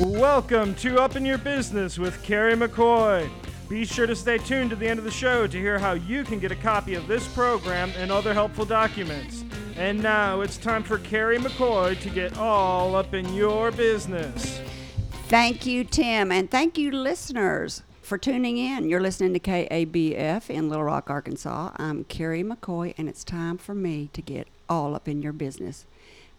Welcome to Up in Your Business with Carrie McCoy. Be sure to stay tuned to the end of the show to hear how you can get a copy of this program and other helpful documents. And now it's time for Carrie McCoy to get all up in your business. Thank you, Tim, and thank you, listeners, for tuning in. You're listening to KABF in Little Rock, Arkansas. I'm Carrie McCoy, and it's time for me to get all up in your business.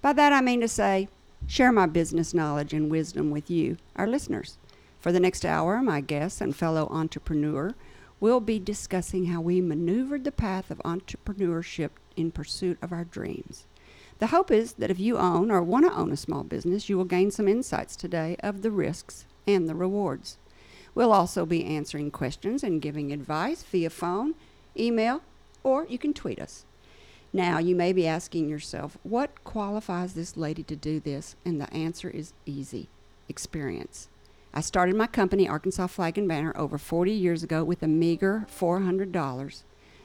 By that, I mean to say, share my business knowledge and wisdom with you, our listeners. For the next hour, my guest and fellow entrepreneur will be discussing how we maneuvered the path of entrepreneurship in pursuit of our dreams. The hope is that if you own or want to own a small business, you will gain some insights today of the risks and the rewards. We'll also be answering questions and giving advice via phone, email, or you can tweet us. Now, you may be asking yourself, what qualifies this lady to do this? And the answer is easy experience. I started my company, Arkansas Flag and Banner, over 40 years ago with a meager $400.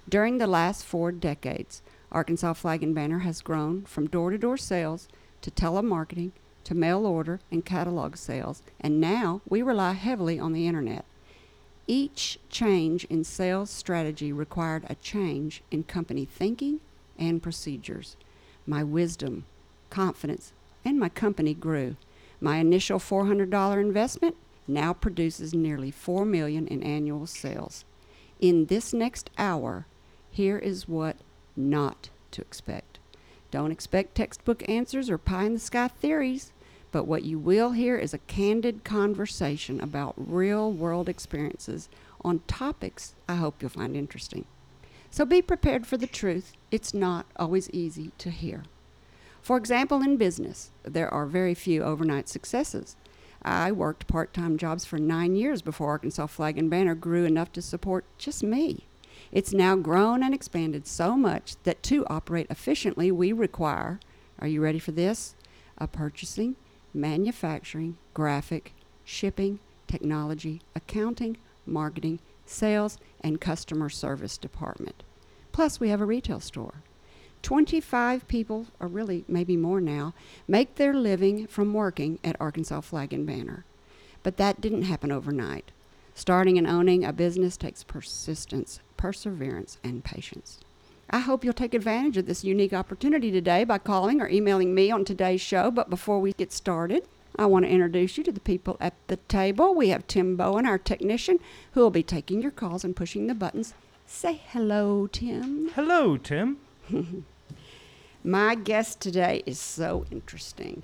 During the last four decades, Arkansas Flag and Banner has grown from door to door sales to telemarketing to mail order and catalog sales, and now we rely heavily on the internet. Each change in sales strategy required a change in company thinking and procedures. My wisdom, confidence, and my company grew. My initial $400 investment now produces nearly 4 million in annual sales. In this next hour, here is what not to expect. Don't expect textbook answers or pie in the sky theories, but what you will hear is a candid conversation about real world experiences on topics I hope you'll find interesting. So be prepared for the truth. It's not always easy to hear. For example, in business, there are very few overnight successes. I worked part time jobs for nine years before Arkansas Flag and Banner grew enough to support just me. It's now grown and expanded so much that to operate efficiently, we require are you ready for this? A purchasing, manufacturing, graphic, shipping, technology, accounting, marketing, sales, and customer service department. Plus, we have a retail store. 25 people, or really maybe more now, make their living from working at Arkansas Flag and Banner. But that didn't happen overnight. Starting and owning a business takes persistence, perseverance, and patience. I hope you'll take advantage of this unique opportunity today by calling or emailing me on today's show. But before we get started, I want to introduce you to the people at the table. We have Tim Bowen, our technician, who will be taking your calls and pushing the buttons. Say hello, Tim. Hello, Tim. My guest today is so interesting.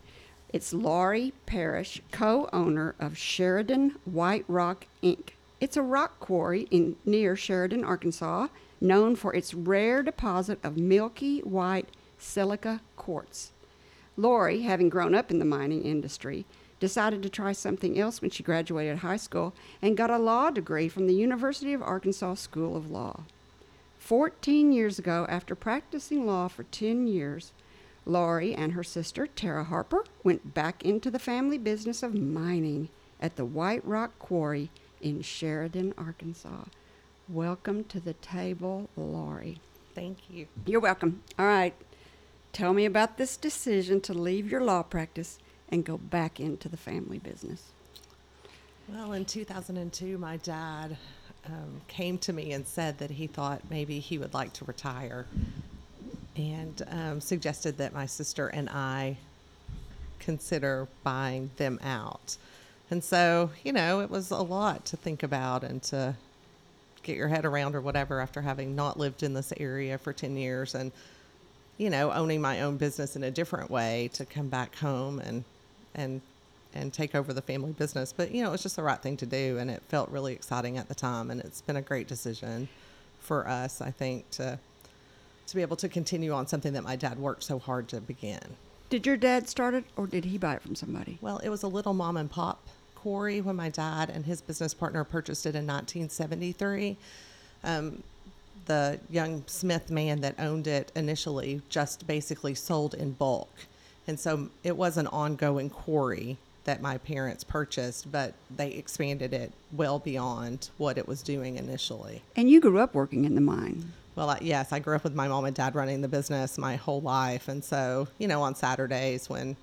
It's Laurie Parrish, co owner of Sheridan White Rock Inc. It's a rock quarry in near Sheridan, Arkansas, known for its rare deposit of milky white silica quartz. Laurie, having grown up in the mining industry, decided to try something else when she graduated high school and got a law degree from the University of Arkansas School of Law. 14 years ago, after practicing law for 10 years, Laurie and her sister, Tara Harper, went back into the family business of mining at the White Rock Quarry in Sheridan, Arkansas. Welcome to the table, Laurie. Thank you. You're welcome. All right. Tell me about this decision to leave your law practice and go back into the family business. Well, in 2002, my dad um, came to me and said that he thought maybe he would like to retire and um, suggested that my sister and I consider buying them out. And so, you know, it was a lot to think about and to get your head around or whatever after having not lived in this area for 10 years and, you know, owning my own business in a different way to come back home and, and and take over the family business. But you know, it was just the right thing to do, and it felt really exciting at the time, and it's been a great decision for us, I think, to to be able to continue on something that my dad worked so hard to begin. Did your dad start it, or did he buy it from somebody? Well, it was a little mom and pop quarry when my dad and his business partner purchased it in 1973. Um, the young Smith man that owned it initially just basically sold in bulk. And so it was an ongoing quarry that my parents purchased, but they expanded it well beyond what it was doing initially. And you grew up working in the mine. Well, I, yes, I grew up with my mom and dad running the business my whole life, and so you know, on Saturdays when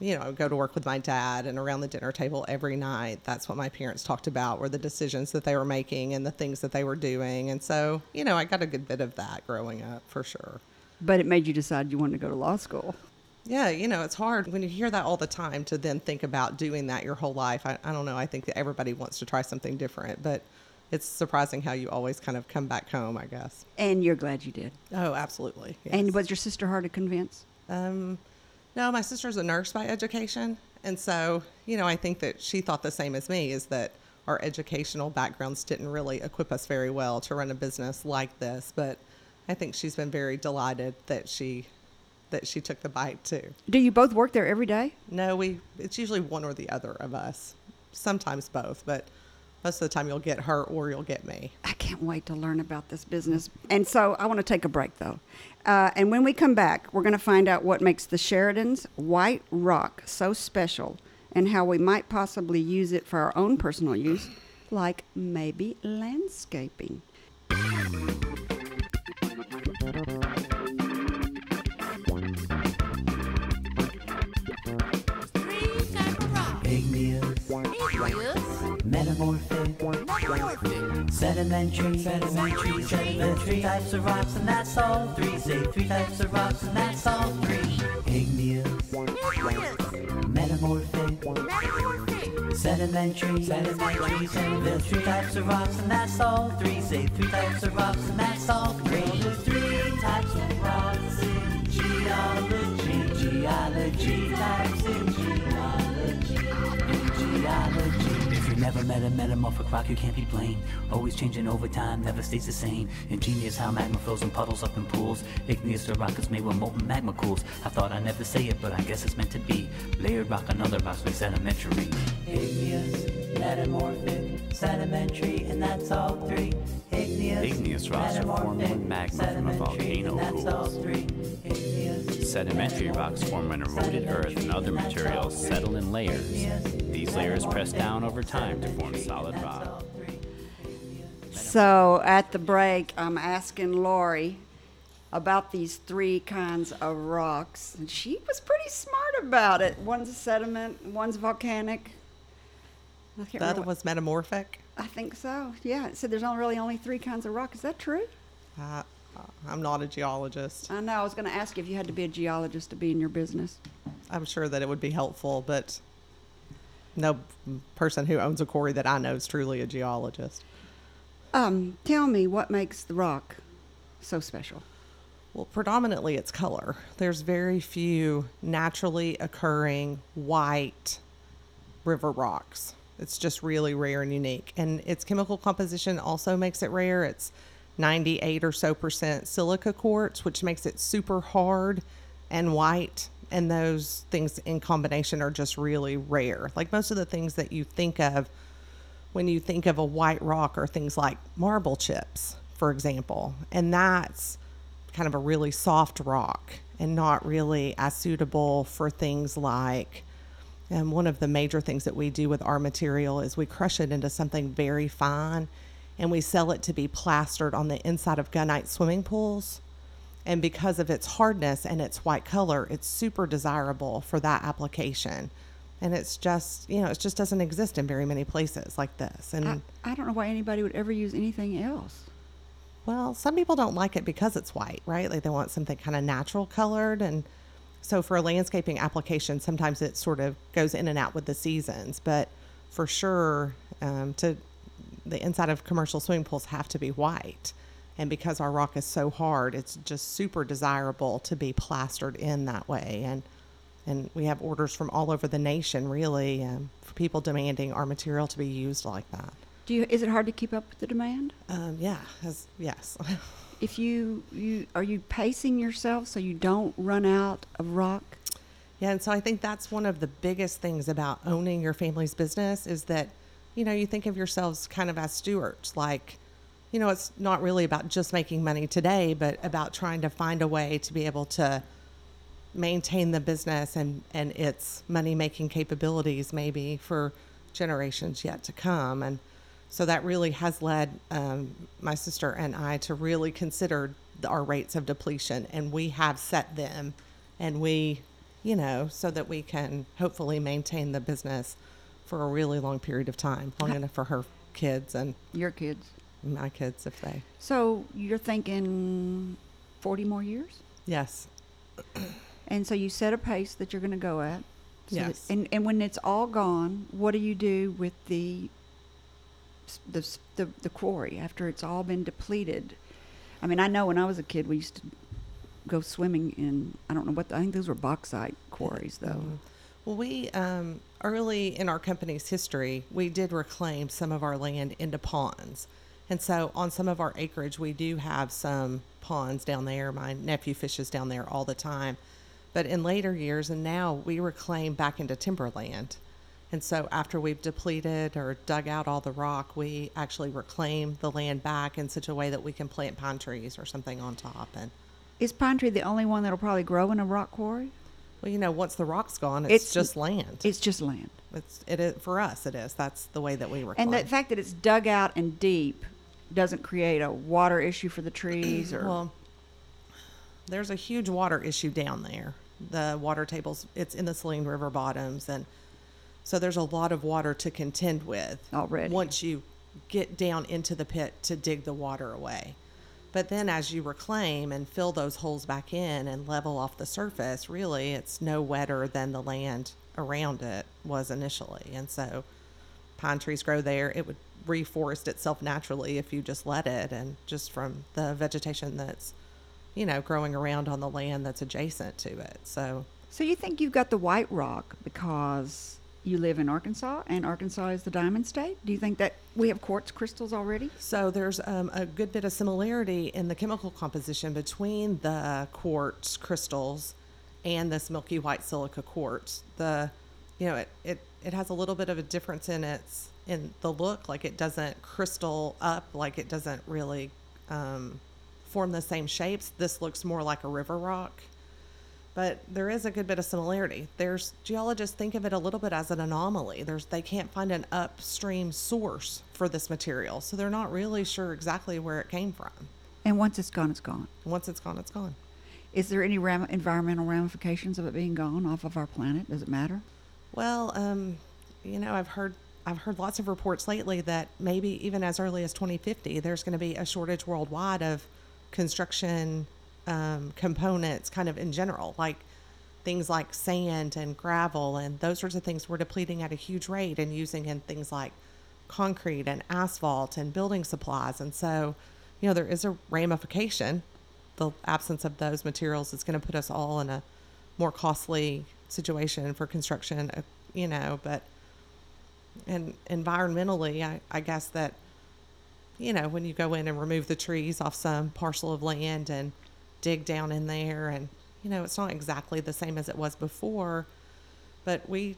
you know, go to work with my dad and around the dinner table every night, that's what my parents talked about were the decisions that they were making and the things that they were doing. And so, you know, I got a good bit of that growing up for sure. But it made you decide you wanted to go to law school. Yeah, you know, it's hard when you hear that all the time to then think about doing that your whole life. I, I don't know. I think that everybody wants to try something different, but it's surprising how you always kind of come back home, I guess. And you're glad you did. Oh, absolutely. And was your sister hard to convince? Um, no, my sister's a nurse by education. And so, you know, I think that she thought the same as me is that our educational backgrounds didn't really equip us very well to run a business like this. But I think she's been very delighted that she that she took the bite too. Do you both work there every day? No, we it's usually one or the other of us. Sometimes both, but most of the time you'll get her or you'll get me. I can't wait to learn about this business. And so I want to take a break though. Uh, and when we come back, we're going to find out what makes the Sheridan's White Rock so special and how we might possibly use it for our own personal use, like maybe landscaping. Three sedimentary, sedimentary, sedimentary types of rocks, and that's all three. Say three types of rocks, and that's all three. Igneous, metamorphic, sedimentary, sedimentary, sedimentary types of rocks, and that's all three. Say three types of rocks, and that's all three. There's three types of rocks in geology, geology types in geology, geology. If you never met a metamorphic rock, you can't be blamed. Always changing over time, never stays the same. Ingenious how magma flows and puddles up in pools. Igneous the rock is made when molten magma cools. I thought I'd never say it, but I guess it's meant to be. Layered rock on other rocks like sedimentary. Igneous, metamorphic, sedimentary, and that's all three. Igneous, Igneous rocks are formed when magma from a volcano and that's all cools. three. Igneous, Sedimentary rocks form when eroded earth and other materials settle in layers. These layers press down over time to form solid rock. So at the break, I'm asking Laurie about these three kinds of rocks, and she was pretty smart about it. One's a sediment, one's volcanic. The other what- was metamorphic. I think so. Yeah, it said there's only really only three kinds of rock. Is that true? Uh, I'm not a geologist. I know. I was going to ask you if you had to be a geologist to be in your business. I'm sure that it would be helpful, but no person who owns a quarry that I know is truly a geologist. Um, tell me what makes the rock so special. Well, predominantly it's color. There's very few naturally occurring white river rocks. It's just really rare and unique. And its chemical composition also makes it rare. It's 98 or so percent silica quartz, which makes it super hard and white. And those things in combination are just really rare. Like most of the things that you think of when you think of a white rock are things like marble chips, for example. And that's kind of a really soft rock and not really as suitable for things like and one of the major things that we do with our material is we crush it into something very fine and we sell it to be plastered on the inside of gunite swimming pools. And because of its hardness and its white color, it's super desirable for that application. And it's just, you know, it just doesn't exist in very many places like this. And I, I don't know why anybody would ever use anything else. Well, some people don't like it because it's white, right? Like they want something kind of natural colored. And so for a landscaping application, sometimes it sort of goes in and out with the seasons. But for sure, um, to the inside of commercial swimming pools have to be white. And because our rock is so hard, it's just super desirable to be plastered in that way. And and we have orders from all over the nation, really, um, for people demanding our material to be used like that. Do you? Is it hard to keep up with the demand? Um, yeah, as, yes. If you you are you pacing yourself so you don't run out of rock? Yeah, and so I think that's one of the biggest things about owning your family's business is that, you know, you think of yourselves kind of as stewards. Like, you know, it's not really about just making money today, but about trying to find a way to be able to maintain the business and, and its money making capabilities maybe for generations yet to come. And so that really has led um, my sister and I to really consider our rates of depletion, and we have set them, and we, you know, so that we can hopefully maintain the business for a really long period of time, long enough for her kids and Your kids. My kids if they. So you're thinking 40 more years? Yes. And so you set a pace that you're going to go at. So that- Yes. and, and when it's all gone, what do you do with the, the, the, the quarry after it's all been depleted? I mean, I know when I was a kid, we used to go swimming in, I don't know what, I think those were bauxite quarries, though. Mhm. Well, we um, early in our company's history, we did reclaim some of our land into ponds, and so on some of our acreage, we do have some ponds down there. My nephew fishes down there all the time, but in later years, and now we reclaim back into timberland. And so after we've depleted or dug out all the rock, we actually reclaim the land back in such a way that we can plant pine trees or something on top. And Is pine tree the only one that'll probably grow in a rock quarry? well, you know, once the rock's gone, it's, It's- just land. It's just land. It's it is for us. It is. That's the way that we reclaim. And the fact that it's dug out and deep doesn't create a water issue for the trees or well, there's a huge water issue down there. The water tables. It's in the Saline River bottoms, and so there's a lot of water to contend with Already. Once you get down into the pit to dig the water away. But then as you reclaim and fill those holes back in and level off the surface, really it's no wetter than the land around it was initially. And so pine trees grow there. It would reforest itself naturally if you just let it and just from the vegetation that's, you know, growing around on the land that's adjacent to it. So So you think you've got the white rock because you live in Arkansas and Arkansas is the diamond state? Do you think that we have quartz crystals already? So there's um, a good bit of similarity in the chemical composition between the quartz crystals and this milky white silica quartz. The, you know, it, it, it has a little bit of a difference in its in the look. Like it doesn't crystal up. Like it doesn't really um, form the same shapes. This looks more like a river rock but there is a good bit of similarity. There's geologists think of it a little bit as an anomaly. There's they can't find an upstream source for this material, so they're not really sure exactly where it came from. And once it's gone, it's gone. Once it's gone, it's gone. Is there any ram- environmental ramifications of it being gone off of our planet? Does it matter? Well, um, you know, I've heard I've heard lots of reports lately that maybe even as early as 2050, there's going to be a shortage worldwide of construction um, components, kind of in general, like things like sand and gravel and those sorts of things. We're depleting at a huge rate and using in things like concrete and asphalt and building supplies, and so you know there is a ramification. The absence of those materials is going to put us all in a more costly situation for construction, uh, you know, but and environmentally, I, I guess that, you know, when you go in and remove the trees off some parcel of land and dig down in there, and, you know, it's not exactly the same as it was before, but we,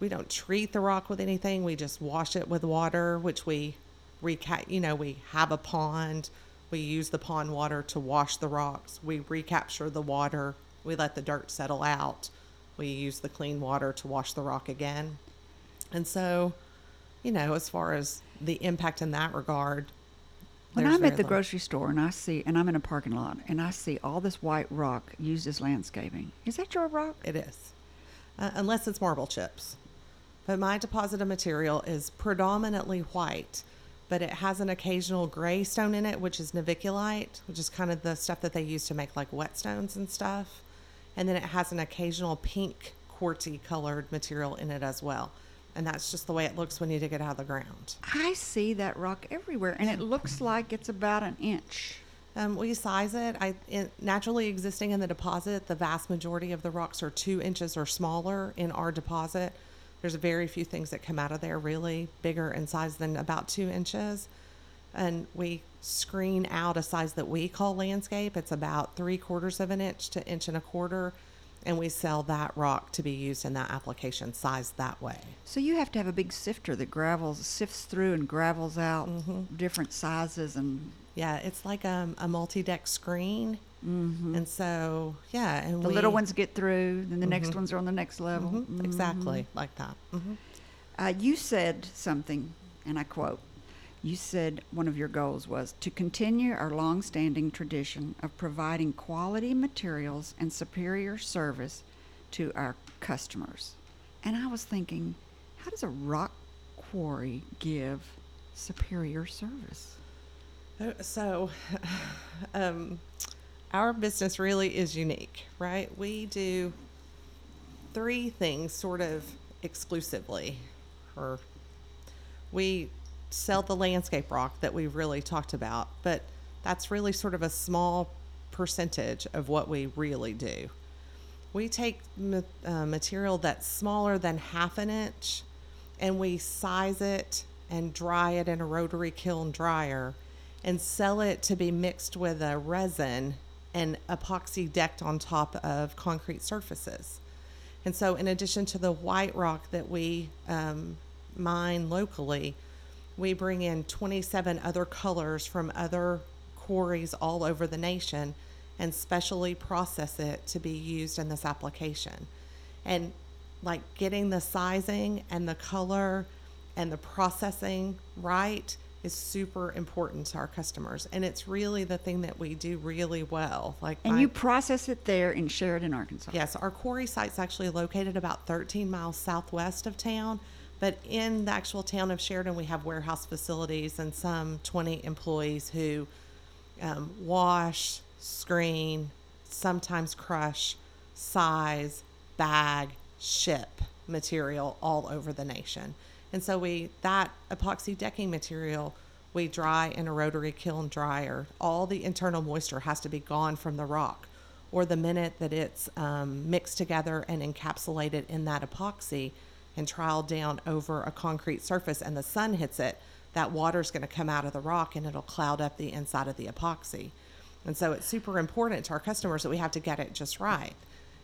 we don't treat the rock with anything. We just wash it with water, which we reca- you know, we have a pond. We use the pond water to wash the rocks. We recapture the water. We let the dirt settle out. We use the clean water to wash the rock again. And so, you know, as far as the impact in that regard, When I'm at the little. grocery store and I see, and I'm in a parking lot, and I see all this white rock used as landscaping, is that your rock? It is, uh, unless it's marble chips. But my deposit of material is predominantly white, but it has an occasional gray stone in it, which is novaculite, which is kind of the stuff that they use to make like whetstones and stuff. And then it has an occasional pink quartzy colored material in it as well. And that's just the way it looks when you dig it out of the ground. I see that rock everywhere, and it looks like it's about an inch. Um, we size it. I it, naturally existing in the deposit. The vast majority of the rocks are two inches or smaller in our deposit. There's very few things that come out of there really bigger in size than about two inches, and we screen out a size that we call landscape. It's about three quarters of an inch to inch and a quarter, and we sell that rock to be used in that application size that way. So you have to have a big sifter that gravels, sifts through and gravels out Mm-hmm. different sizes and Yeah, it's like um, a multi-deck screen, mm-hmm. and so yeah, and the we, little ones get through, then the next ones are on the next level. Mhm, exactly like that. hmm Uh, you said something, and I quote You said one of your goals was to continue our long standing tradition of providing quality materials and superior service to our customers. And I was thinking, how does a rock quarry give superior service? Uh, So, um, our business really is unique, right? We do three things sort of exclusively, or we sell the landscape rock that we really talked about, but that's really sort of a small percentage of what we really do. We take ma- uh, material that's smaller than half an inch and we size it and dry it in a rotary kiln dryer and sell it to be mixed with a resin and epoxy decked on top of concrete surfaces. And so, in addition to the white rock that we um, mine locally, we bring in 27 other colors from other quarries all over the nation and specially process it to be used in this application. And like getting the sizing and the color and the processing right is super important to our customers. And it's really the thing that we do really well. Like And my- you process it there in Sheridan, Arkansas. Yes, our quarry site's actually located about 13 miles southwest of town, but in the actual town of Sheridan, we have warehouse facilities and some 20 employees who um, wash, screen, sometimes crush, size, bag, ship material all over the nation. And so we that epoxy decking material we dry in a rotary kiln dryer. All the internal moisture has to be gone from the rock or the minute that it's um, mixed together and encapsulated in that epoxy and trialed down over a concrete surface and the sun hits it, that water's going to come out of the rock and it'll cloud up the inside of the epoxy. And so it's super important to our customers that we have to get it just right.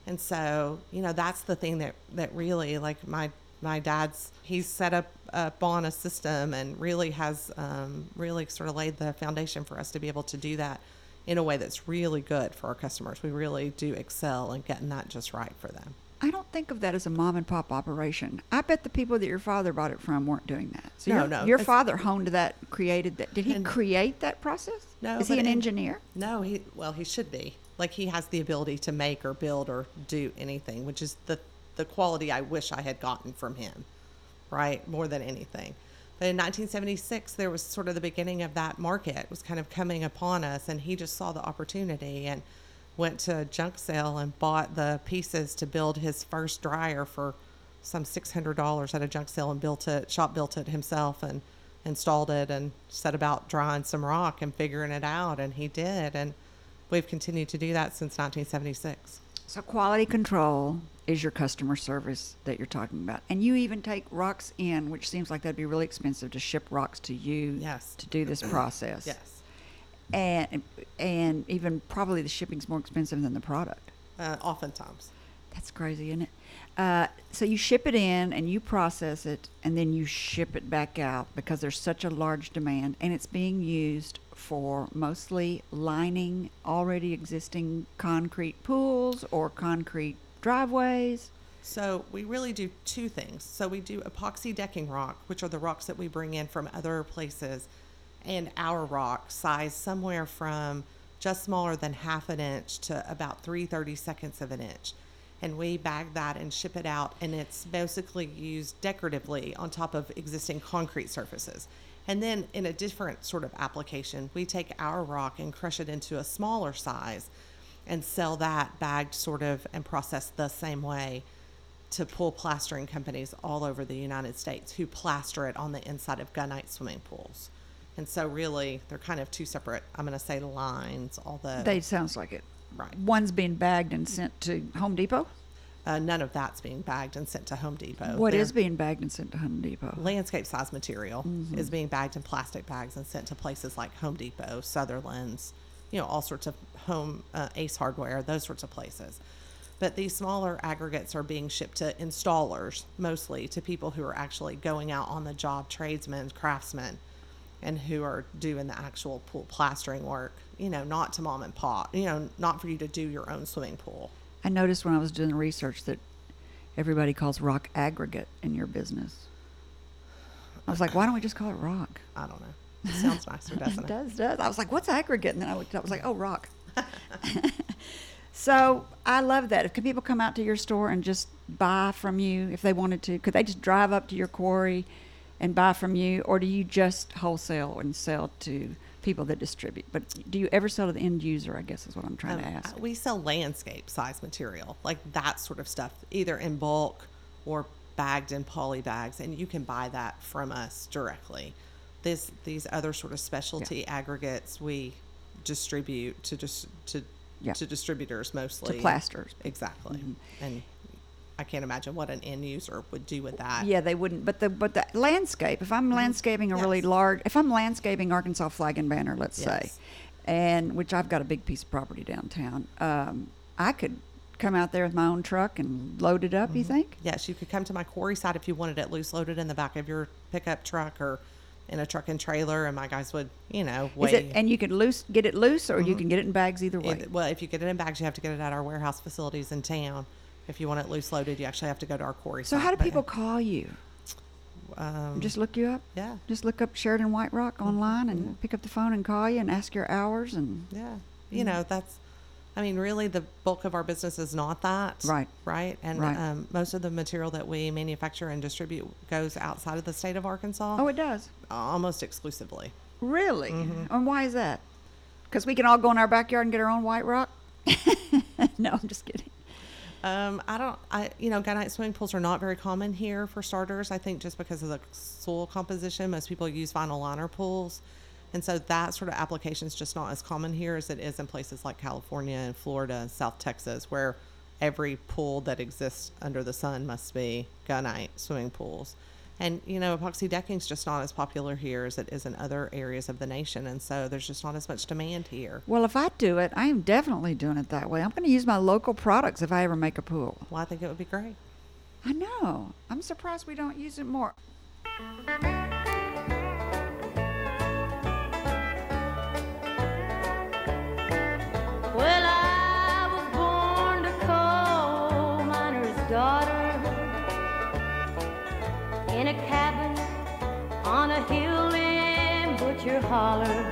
And so, you know, that's the thing that, that really, like my my dad's, he's set up up on a system and really has um, really sort of laid the foundation for us to be able to do that in a way that's really good for our customers. We really do excel in getting that just right for them. I don't think of that as a mom and pop operation. I bet the people that your father bought it from weren't doing that. So No, your, no, your it's- father honed that, created that. Did he And- create that process? No, Is he an in- engineer? No, he well, he should be. Like he has the ability to make or build or do anything, which is the the quality I wish I had gotten from him, right? More than anything. But in 1976, there was sort of the beginning of that market was kind of coming upon us, and he just saw the opportunity and went to a junk sale and bought the pieces to build his first dryer for some $600 at a junk sale and built it, shop built it himself and installed it and set about drawing some rock and figuring it out. And he did. And we've continued to do that since 1976. So quality control is your customer service that you're talking about, and you even take rocks in, which seems like that'd be really expensive to ship rocks to you Yes. to do this process. Yes. And and even probably the shipping's more expensive than the product. Uh, oftentimes. That's crazy, isn't it? Uh, so you ship it in and you process it, and then you ship it back out because there's such a large demand, and it's being used for mostly lining already existing concrete pools or concrete driveways. So we really do two things. So we do epoxy decking rock, which are the rocks that we bring in from other places, and our rock size somewhere from just smaller than half an inch to about three thirty seconds of an inch. And we bag that and ship it out, and it's basically used decoratively on top of existing concrete surfaces. And then in a different sort of application, we take our rock and crush it into a smaller size and sell that bagged sort of and processed the same way to pool plastering companies all over the United States who plaster it on the inside of gunite swimming pools. And so really they're kind of two separate, I'm going to say lines, although They sounds like it. right. One's being bagged and sent to Home Depot. Uh, none of that's being bagged and sent to Home Depot. What They're- is being bagged and sent to Home Depot? landscape size material Mm-hmm. is being bagged in plastic bags and sent to places like Home Depot, Sutherland's, you know, all sorts of home uh, Ace Hardware, those sorts of places. But these smaller aggregates are being shipped to installers, mostly to people who are actually going out on the job, tradesmen, craftsmen, and who are doing the actual pool plastering work. You know, not to mom and pop. You know, not for you to do your own swimming pool. I noticed when I was doing the research that everybody calls rock aggregate in your business. I was like, why don't we just call it rock? I don't know. It sounds nicer, doesn't it it? does, does. I was like, what's aggregate? And then I looked up, I was like, oh, rock. so I love that. Could people come out to your store and just buy from you if they wanted to? Could they just drive up to your quarry and buy from you, or do you just wholesale and sell to people that distribute? But do you ever sell to the end user? I guess is what I'm trying to Um, ask. We sell landscape size material, like that sort of stuff, either in bulk or bagged in poly bags, and you can buy that from us directly. This these other sort of specialty aggregates we distribute to just to Yeah. to distributors mostly to plasters. exactly, and I can't imagine what an end user would do with that. Yeah, they wouldn't. But the but the landscape. If I'm landscaping a really Mm-hmm. Large, if I'm landscaping Arkansas flag and banner, let's say, and which I've got a big piece of property downtown, um, I could come out there with my own truck and load it up. You Mm-hmm. think? Yes, you could come to my quarry site if you wanted it loose loaded in the back of your pickup truck or in a truck and trailer, and my guys would, you know, Is weigh. it, and you can loose get it loose, or you can get it in bags either way. It- well, if you get it in bags, you have to get it at our warehouse facilities in town. If you want it loose loaded, you actually have to go to our quarry. so site, how do but, people call you? Um, Just look you up. yeah, Just look up Sheridan White Rock Mm-hmm. online and pick up the phone and call you and ask your hours and yeah. You know, that's. I mean, really, the bulk of our business is not that. Right. Right. And Right. Um, most of the material that we manufacture and distribute goes outside of the state of Arkansas, oh, it does. almost exclusively. Really? Mm-hmm. And why is that? Because we can all go in our backyard and get our own white rock? no, I'm just kidding. Um, I don't. I you know, gunite swimming pools are not very common here for starters. I think just because of the soil composition, most people use vinyl liner pools, and so that sort of application is just not as common here as it is in places like California and Florida and South Texas, where every pool that exists under the sun must be gunite swimming pools. And you know, epoxy decking is just not as popular here as it is in other areas of the nation, and so there's just not as much demand here. Well, if I do it, I am definitely doing it that way. I'm going to use my local products if I ever make a pool. Well, I think it would be great. I know. I'm surprised we don't use it more. In Holler.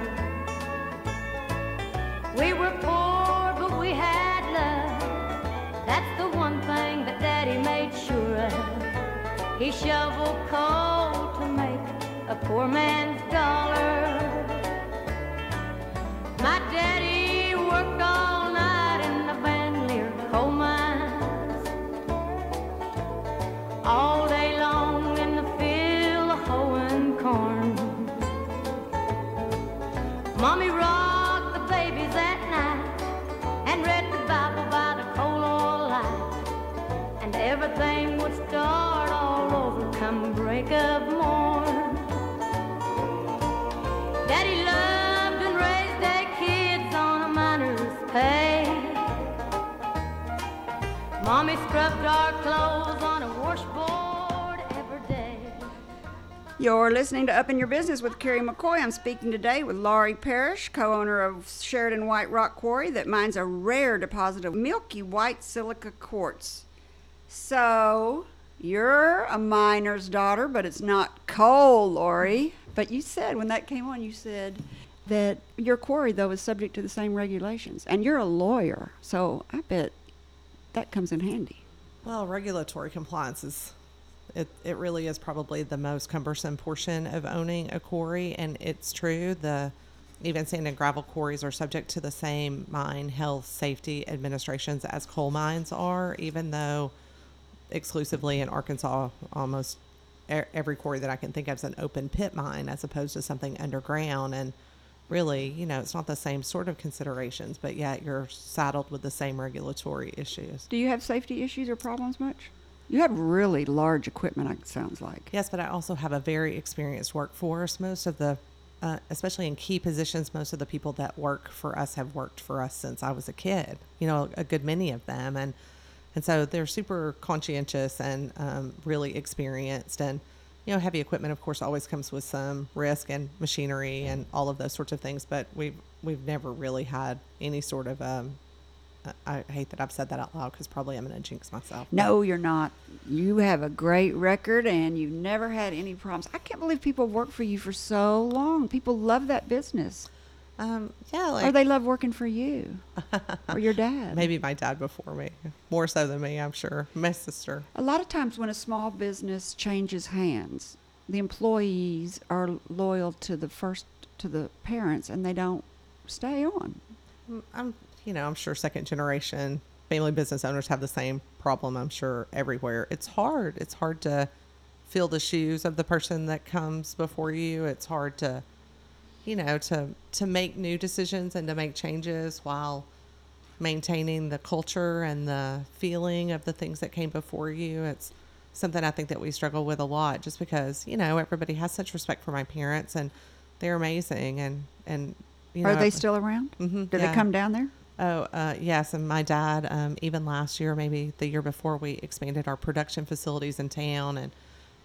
We were poor, but we had love. That's the one thing that Daddy made sure of. He shoveled coal to make a poor man's dollar. Mommy scrubbed our clothes on a washboard every day. You're listening to Up in Your Business with Carrie McCoy. I'm speaking today with Laurie Parrish, co owner of Sheridan White Rock Quarry, that mines a rare deposit of milky white silica quartz. So, you're a miner's daughter, but it's not coal, Laurie. But you said, when that came on, you said that your quarry, though, is subject to the same regulations. And you're a lawyer, so I bet that comes in handy. Well, regulatory compliance is it, it really is probably the most cumbersome portion of owning a quarry and it's true the even sand and gravel quarries are subject to the same mine health safety administrations as coal mines are even though exclusively in Arkansas almost every quarry that I can think of is an open pit mine as opposed to something underground and really you know it's not the same sort of considerations but yet you're saddled with the same regulatory issues Do you have safety issues or problems much? You have really large equipment, it sounds like. Yes, but I also have a very experienced workforce. Most of the, uh, especially in key positions, most of the people that work for us have worked for us since I was a kid. You know, a good many of them, and and so they're super conscientious and um, really experienced. And you know, heavy equipment, of course, always comes with some risk and machinery and all of those sorts of things. But we've we've never really had any sort of um, I hate that I've said that out loud because probably I'm going to jinx myself. No, you're not. You have a great record and you've never had any problems. I can't believe people work for you for so long. People love that business. Um, yeah, like or they love working for you or your dad? maybe my dad before me, more so than me, I'm sure. My sister. A lot of times when a small business changes hands, the employees are loyal to the first to the parents and they don't stay on. Mm, I'm, you know, I'm sure second generation family business owners have the same problem. I'm sure everywhere. It's hard. It's hard to fill the shoes of the person that comes before you. It's hard to, you know, to to make new decisions and to make changes while maintaining the culture and the feeling of the things that came before you. It's something I think that we struggle with a lot just because, you know, everybody has such respect for my parents and they're amazing and and you know are they still around? Mhm, Do yeah. they come down there? Oh, uh, yes. And my dad, um, even last year, maybe the year before, we expanded our production facilities in town. And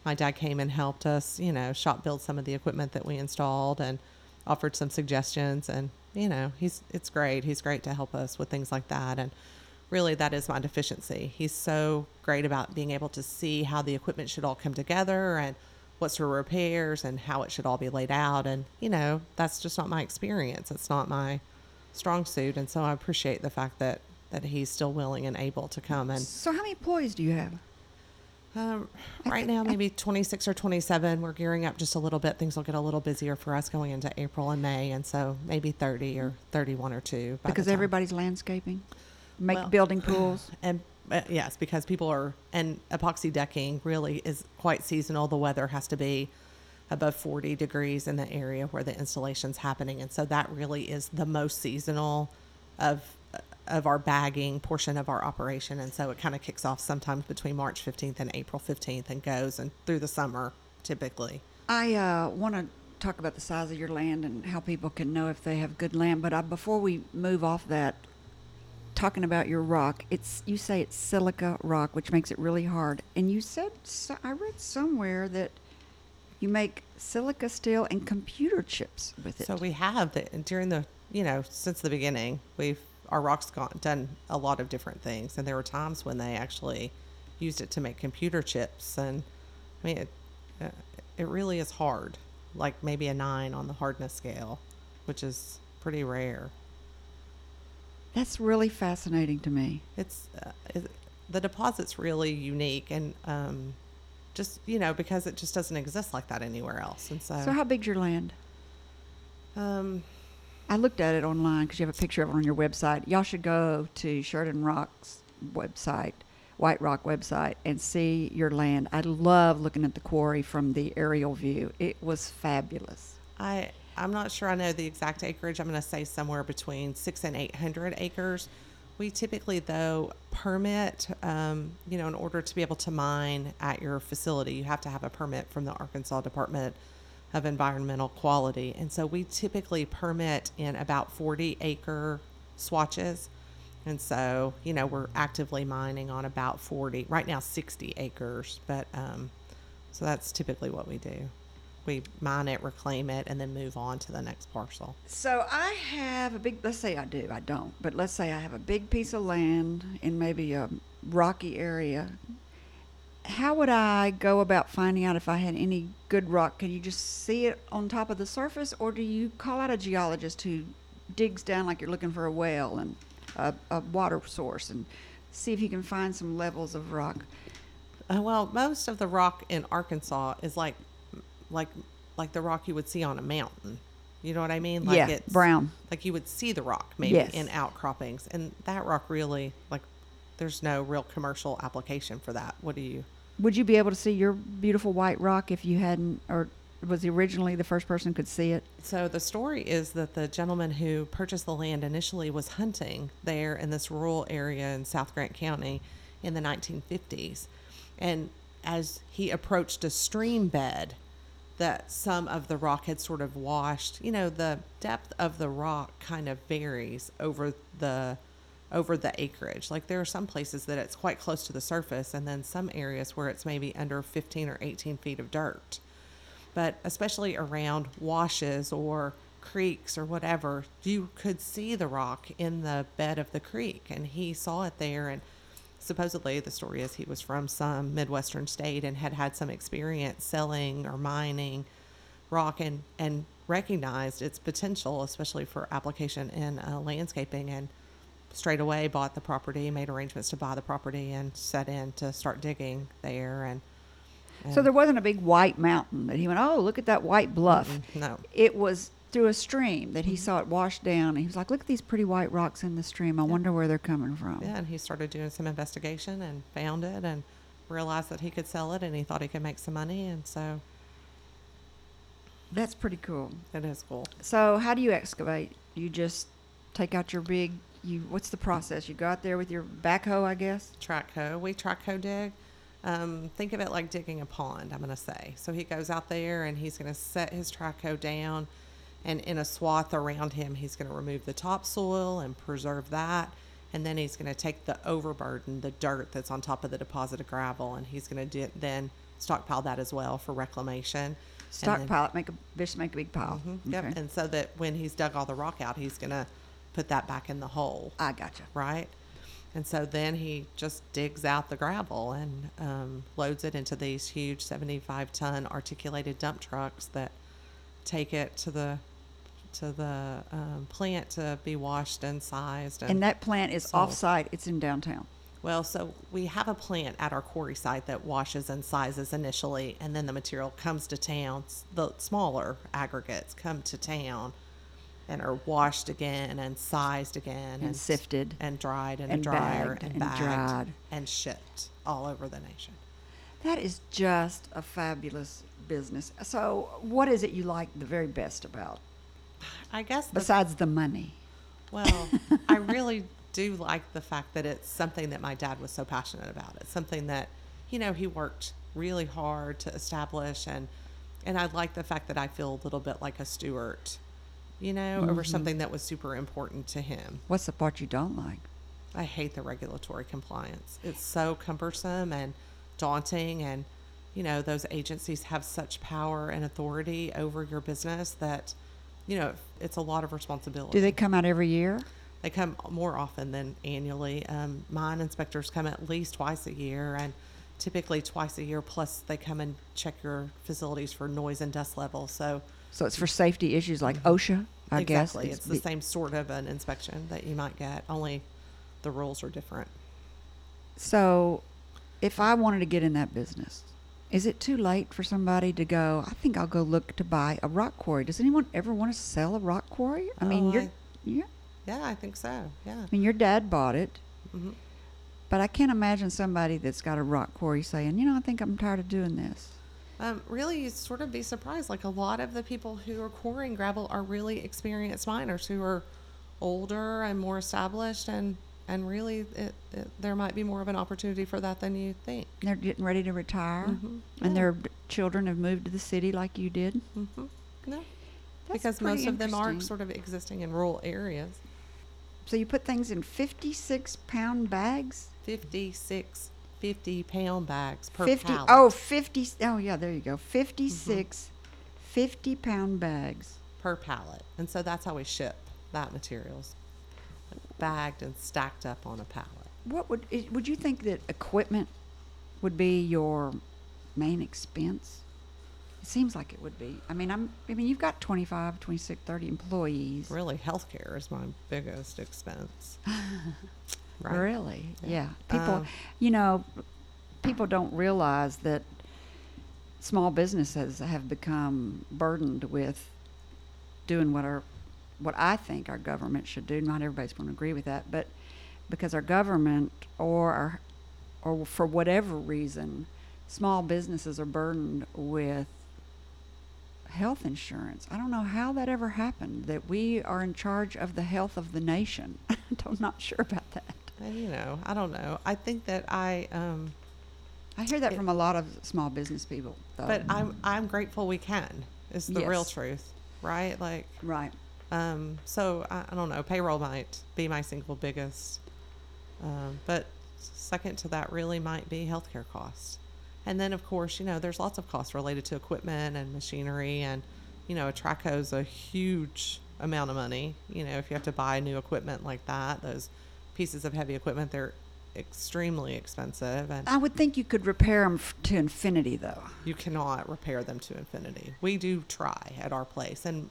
my dad came and helped us, you know, shop build some of the equipment that we installed and offered some suggestions. And, you know, he's, it's great. He's great to help us with things like that. And really, that is my deficiency. He's so great about being able to see how the equipment should all come together and what's for repairs and how it should all be laid out. And, you know, that's just not my experience. It's not my strong suit. And so I appreciate the fact that, that he's still willing and able to come. And So how many employees do you have? Um, right now, maybe 26 or 27. We're gearing up just a little bit. Things will get a little busier for us going into April and May. And so maybe 30 or 31 or two. Because everybody's landscaping, make Well- building pools. And uh, yes, because people are, and epoxy decking really is quite seasonal. The weather has to be above 40 degrees in the area where the installation's happening. And so that really is the most seasonal of of our bagging portion of our operation. And so it kind of kicks off sometimes between March 15th and April 15th and goes and through the summer typically. I uh, want to talk about the size of your land and how people can know if they have good land. But I, before we move off that, talking about your rock, it's you say it's silica rock, which makes it really hard. And you said so, I read somewhere that you make silica steel and computer chips with it. So we have the during the you know since the beginning we've our rocks gone done a lot of different things, and there were times when they actually used it to make computer chips, and I mean it uh, it really is hard, like maybe a nine on the hardness scale, which is pretty rare. That's really fascinating to me. It's uh, it, the deposit's really unique, and um, just you know because it just doesn't exist like that anywhere else, and so, So how big's your land? um. I looked at it online because you have a picture of it on your website. Y'all should go to Sheridan Rock's website, White Rock website, and see your land. I love looking at the quarry from the aerial view. It was fabulous. I I'm not sure I know the exact acreage. I'm going to say somewhere between six and eight hundred acres. We typically, though, permit. Um, you know, in order to be able to mine at your facility, you have to have a permit from the Arkansas Department of Environmental Quality, and so we typically permit in about 40 acre swatches. And so, you know, we're actively mining on about 40 right now, 60 acres, but um, so that's typically what we do. We mine it, reclaim it, and then move on to the next parcel. So I have a big, let's say I do, I don't, but let's say I have a big piece of land in maybe a rocky area. How would I go about finding out if I had any good rock? Can you just see it on top of the surface, or do you call out a geologist who digs down like you're looking for a well and a, a water source and see if you can find some levels of rock? Uh, well, most of the rock in Arkansas is like, like, like the rock you would see on a mountain. You know what I mean? Like Yeah, brown. Like you would see the rock maybe Yes. in outcroppings, and that rock really like, there's no real commercial application for that. What do you? Would you be able to see your beautiful white rock if you hadn't, or was originally the first person could see it? So the story is that the gentleman who purchased the land initially was hunting there in this rural area in South Grant County in the 1950s. And as he approached a stream bed, that some of the rock had sort of washed, you know, the depth of the rock kind of varies over the over the acreage. Like there are some places that it's quite close to the surface and then some areas where it's maybe under 15 or 18 feet of dirt but especially around washes or creeks or whatever, you could see the rock in the bed of the creek. And he saw it there. And supposedly, the story is he was from some Midwestern state and had had some experience selling or mining rock and and recognized its potential, especially for application in uh, landscaping, and straight away bought the property, made arrangements to buy the property, and set in to start digging there. And, So there wasn't a big white mountain that he went, oh, look at that white bluff. No. It was through a stream that he mm-hmm. saw it wash down. And he was like, look at these pretty white rocks in the stream. I wonder where they're coming from. Yeah, and he started doing some investigation and found it and realized that he could sell it and he thought he could make some money. And so That's pretty cool. it is cool. So how do you excavate? You just take out your big, you, what's the process? You go out there with your backhoe, I guess? Track hoe. We track hoe dig. Um, think of it like digging a pond, I'm going to say. So he goes out there and he's going to set his track hoe down. And in a swath around him, he's going to remove the topsoil and preserve that. And then he's going to take the overburden, the dirt that's on top of the deposit of gravel, and he's going to then stockpile that as well for reclamation. Stockpile it, make a, make a big pile. Mhm, Yep. Okay. And so that when he's dug all the rock out, he's going to put that back in the hole, I gotcha. right? And so then he just digs out the gravel and um, loads it into these huge 75 ton articulated dump trucks that take it to the to the um, plant to be washed and sized. And that plant is sold. off-site. It's in downtown. Well, so we have a plant at our quarry site that washes and sizes initially, and then the material comes to town. The smaller aggregates come to town and are washed again and sized again And s- sifted and dried in and a dryer bagged and, and bagged dried. and shipped all over the nation. That is just a fabulous business. So, what is it you like the very best about, I guess the besides the money? Well, I really do like the fact that it's something that my dad was so passionate about. It's something that, you know, he worked really hard to establish and and I like the fact that I feel a little bit like a steward, you know, over something that was super important to him. What's the part you don't like? I hate the regulatory compliance. It's so cumbersome and daunting and you know, those agencies have such power and authority over your business that you know, it's a lot of responsibility. Do they come out every year? They come more often than annually. Um, mine inspectors come at least twice a year, and typically twice a year. Plus, they come and check your facilities for noise and dust levels. So, So it's for safety issues like OSHA, I guess. exactly, it's, the be- same sort of an inspection that you might get. Only the rules are different. So, if I wanted to get in that business, is it too late for somebody to go? I think I'll go look to buy a rock quarry. Does anyone ever want to sell a rock quarry? I mean, Oh, you're, I- yeah. Yeah, I think so. Yeah. I mean, your dad bought it, hmm but I can't imagine somebody that's got a rock quarry saying, you know, I think I'm tired of doing this. Um, really, you'd sort of be surprised. Like a lot of the people who are quarrying gravel are really experienced miners who are older and more established, and and really, it, it, there might be more of an opportunity for that than you think. They're getting ready to retire, Mhm. and their children have moved to the city like you did. hmm No, That's because most of them are sort of existing in rural areas. So you put things in 56 pound bags? 56, 50 pound bags per 50 pallet. oh 50 oh yeah there you go 56 mm-hmm. 50 pound bags per pallet. And so that's how we ship that materials. Bagged and stacked up on a pallet. what would would you think that equipment would be your main expense it seems like it would be i mean i'm i mean you've got 25 26 30 employees Really, healthcare is my biggest expense. Right. really Yeah. yeah, people Um, you know people don't realize that small businesses have become burdened with doing what our what I think our government should do. Not everybody's going to agree with that, but because our government or our, or for whatever reason, small businesses are burdened with health insurance. I don't know how that ever happened. That we are in charge of the health of the nation. I'm not sure about that. And, you know, I don't know. I think that I, um, I hear that It- from a lot of small business people, though. but I'm I'm grateful we can. Is the real truth, right? Like, right. um, so I, I don't know. Payroll might be my single biggest, um, but second to that really might be healthcare costs. And then of course, you know, there's lots of costs related to equipment and machinery, and you know, a track hoe's a huge amount of money. You know, if you have to buy new equipment like that, those pieces of heavy equipment, they're extremely expensive, and I would think you could repair them to infinity, though. you cannot repair them to infinity. We do try at our place, and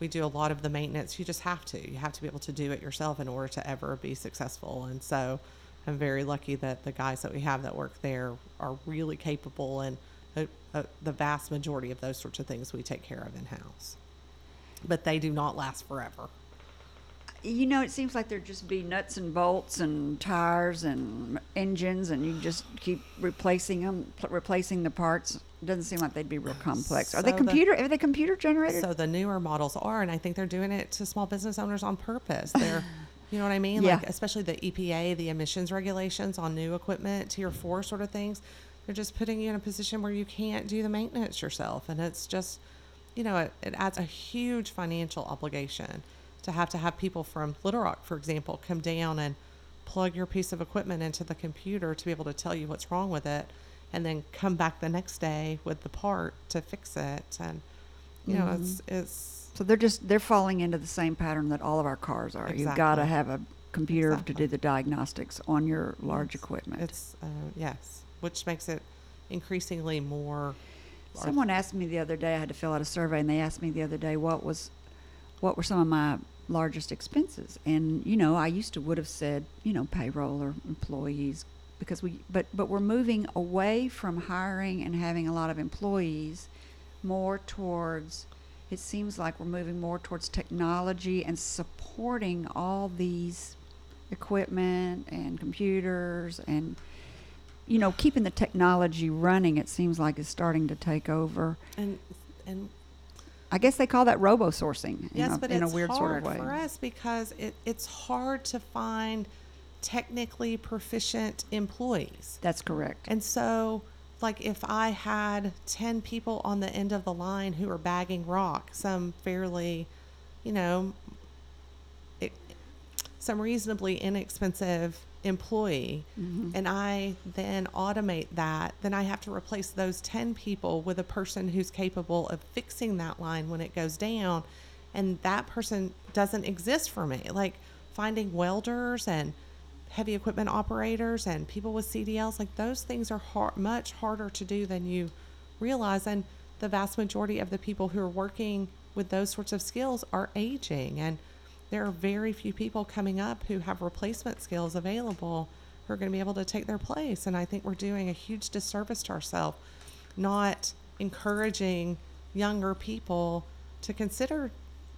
we do a lot of the maintenance. You just have to. You have to be able to do it yourself in order to ever be successful. And so, I'm very lucky that the guys that we have that work there are really capable, and uh, uh, the vast majority of those sorts of things we take care of in house. But they do not last forever. You know, it seems like there'd just be nuts and bolts and tires and engines, and you just keep replacing them, pl- replacing the parts. It doesn't seem like they'd be real complex. Are they So the- computer? are they computer generated? So the newer models are, and I think they're doing it to small business owners on purpose. They're, you know what I mean? Yeah. Like especially the EPA, the emissions regulations on new equipment, tier four sort of things. They're just putting you in a position where you can't do the maintenance yourself, and it's just, you know, it, it adds a huge financial obligation to have to have people from Little Rock, for example, come down and plug your piece of equipment into the computer to be able to tell you what's wrong with it, and then come back the next day with the part to fix it, and you know, it's it's so they're just they're falling into the same pattern that all of our cars are. You've got to have a computer to do the diagnostics on your large Yes. equipment. It's uh, yes, which makes it increasingly more. Someone asked me the other day. I had to fill out a survey, and they asked me the other day what was, what were some of my largest expenses. And you know, I used to would have said you know payroll or employees because we, but but we're moving away from hiring and having a lot of employees, more towards. It seems like we're moving more towards technology and supporting all these equipment and computers and you know keeping the technology running it seems like is starting to take over and and i guess they call that robo sourcing yes, in, a, but in it's a weird hard sort of way for us because it, it's hard to find technically proficient employees. that's correct And so, like, if I had 10 people on the end of the line who are bagging rock, some fairly, you know, it, some reasonably inexpensive employee, mm-hmm. and I then automate that, then I have to replace those 10 people with a person who's capable of fixing that line when it goes down. And that person doesn't exist for me. Like, finding welders and heavy equipment operators and people with CDLs, like those things are hard, much harder to do than you realize. And the vast majority of the people who are working with those sorts of skills are aging. And there are very few people coming up who have replacement skills available who are going to be able to take their place. And I think we're doing a huge disservice to ourselves, not encouraging younger people to consider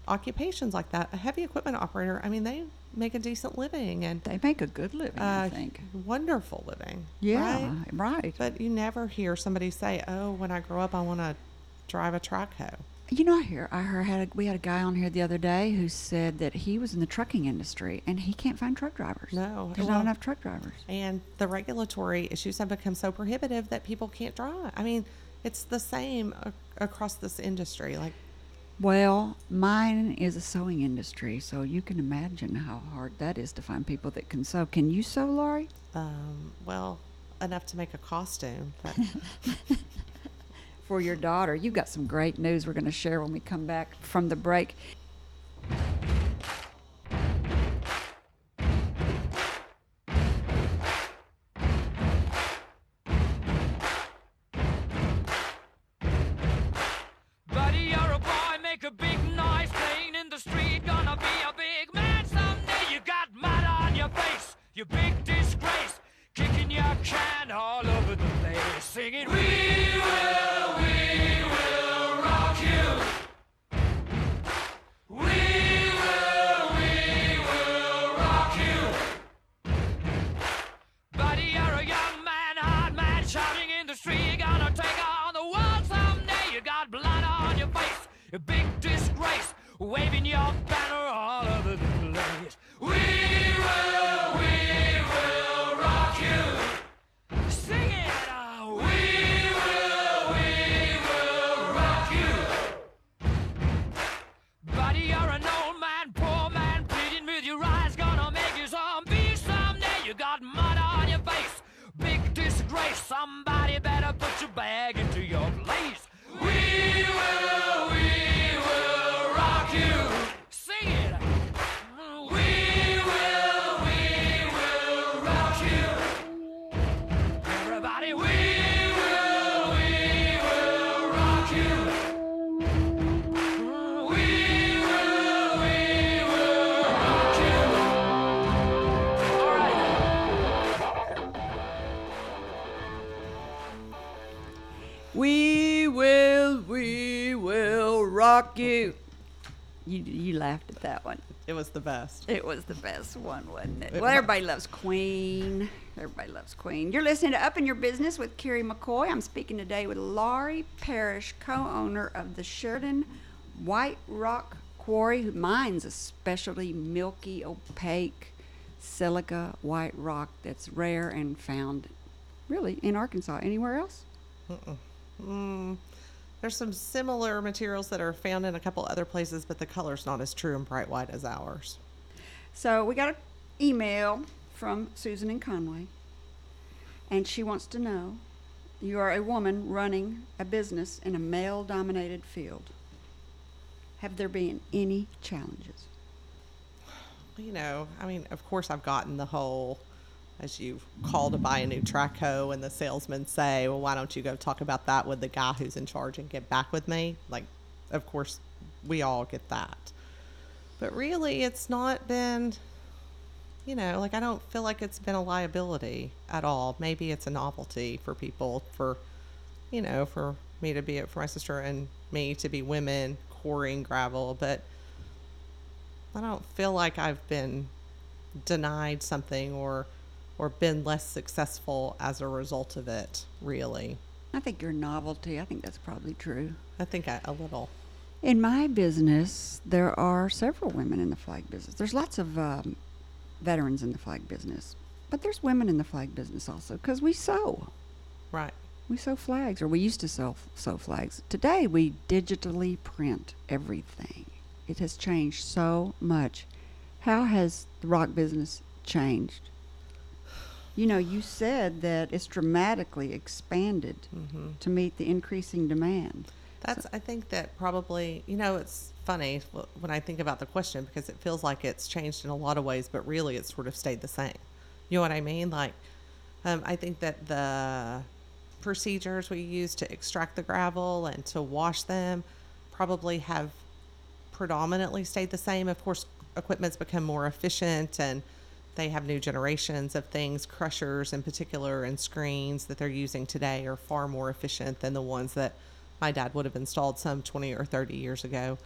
occupations like that. A heavy equipment operator, I mean, they make a decent living and they make a good living i uh, think wonderful living. yeah right? right, But you never hear somebody say, "Oh, when I grow up, I want to drive a track hoe." You know i hear i heard had a, we had a guy on here the other day who said that he was in the trucking industry and he can't find truck drivers No, there's well- not enough truck drivers And the regulatory issues have become so prohibitive that people can't drive. I mean, it's the same across this industry. Like, Well, mine is a sewing industry, so you can imagine how hard that is to find people that can sew. Can you sew, Laurie? um, well, enough to make a costume, but For your daughter, you've got some great news we're going to share when we come back from the break. It was the best. It was the best one, wasn't it? Well, everybody loves Queen. Everybody loves Queen. You're listening to Up in Your Business with Carrie McCoy. I'm speaking today with Laurie Parrish, co-owner of the Sheridan White Rock Quarry. Mine's a specialty milky, opaque silica white rock that's rare and found really in Arkansas. Anywhere else? Mm, there's some similar materials that are found in a couple other places, but the color's not as true and bright white as ours. So we got an email from Susan in Conway, and she wants to know you are a woman running a business in a male dominated field. Have there been any challenges? You know, I mean, of course, I've gotten the whole, as you call to buy a new track hoe, and the salesman say, "Well, why don't you go talk about that with the guy who's in charge and get back with me?" Like, of course, we all get that, but really, it's not been. You know, like I don't feel like it's been a liability at all. Maybe it's a novelty for people, for, you know, for me to be for my sister and me to be women quarrying gravel, but I don't feel like I've been denied something or or been less successful as a result of it, really. I think your novelty, I think that's probably true. I think I, a little. In my business, there are several women in the flag business. There's lots of um, veterans in the flag business, but there's women in the flag business also because we sew. Right. We sew flags, or we used to sew, sew flags. Today, we digitally print everything. It has changed so much. How has the rock business changed? You know, you said that it's dramatically expanded Mm-hmm. to meet the increasing demand. That's I think that probably, you know, it's funny when I think about the question because it feels like it's changed in a lot of ways, but really it's sort of stayed the same. You know what I mean? Like um, I think that the procedures we use to extract the gravel and to wash them probably have predominantly stayed the same. Of course, equipment's become more efficient and they have new generations of things. Crushers, in particular, and screens that they're using today are far more efficient than the ones that my dad would have installed some 20 or 30 years ago.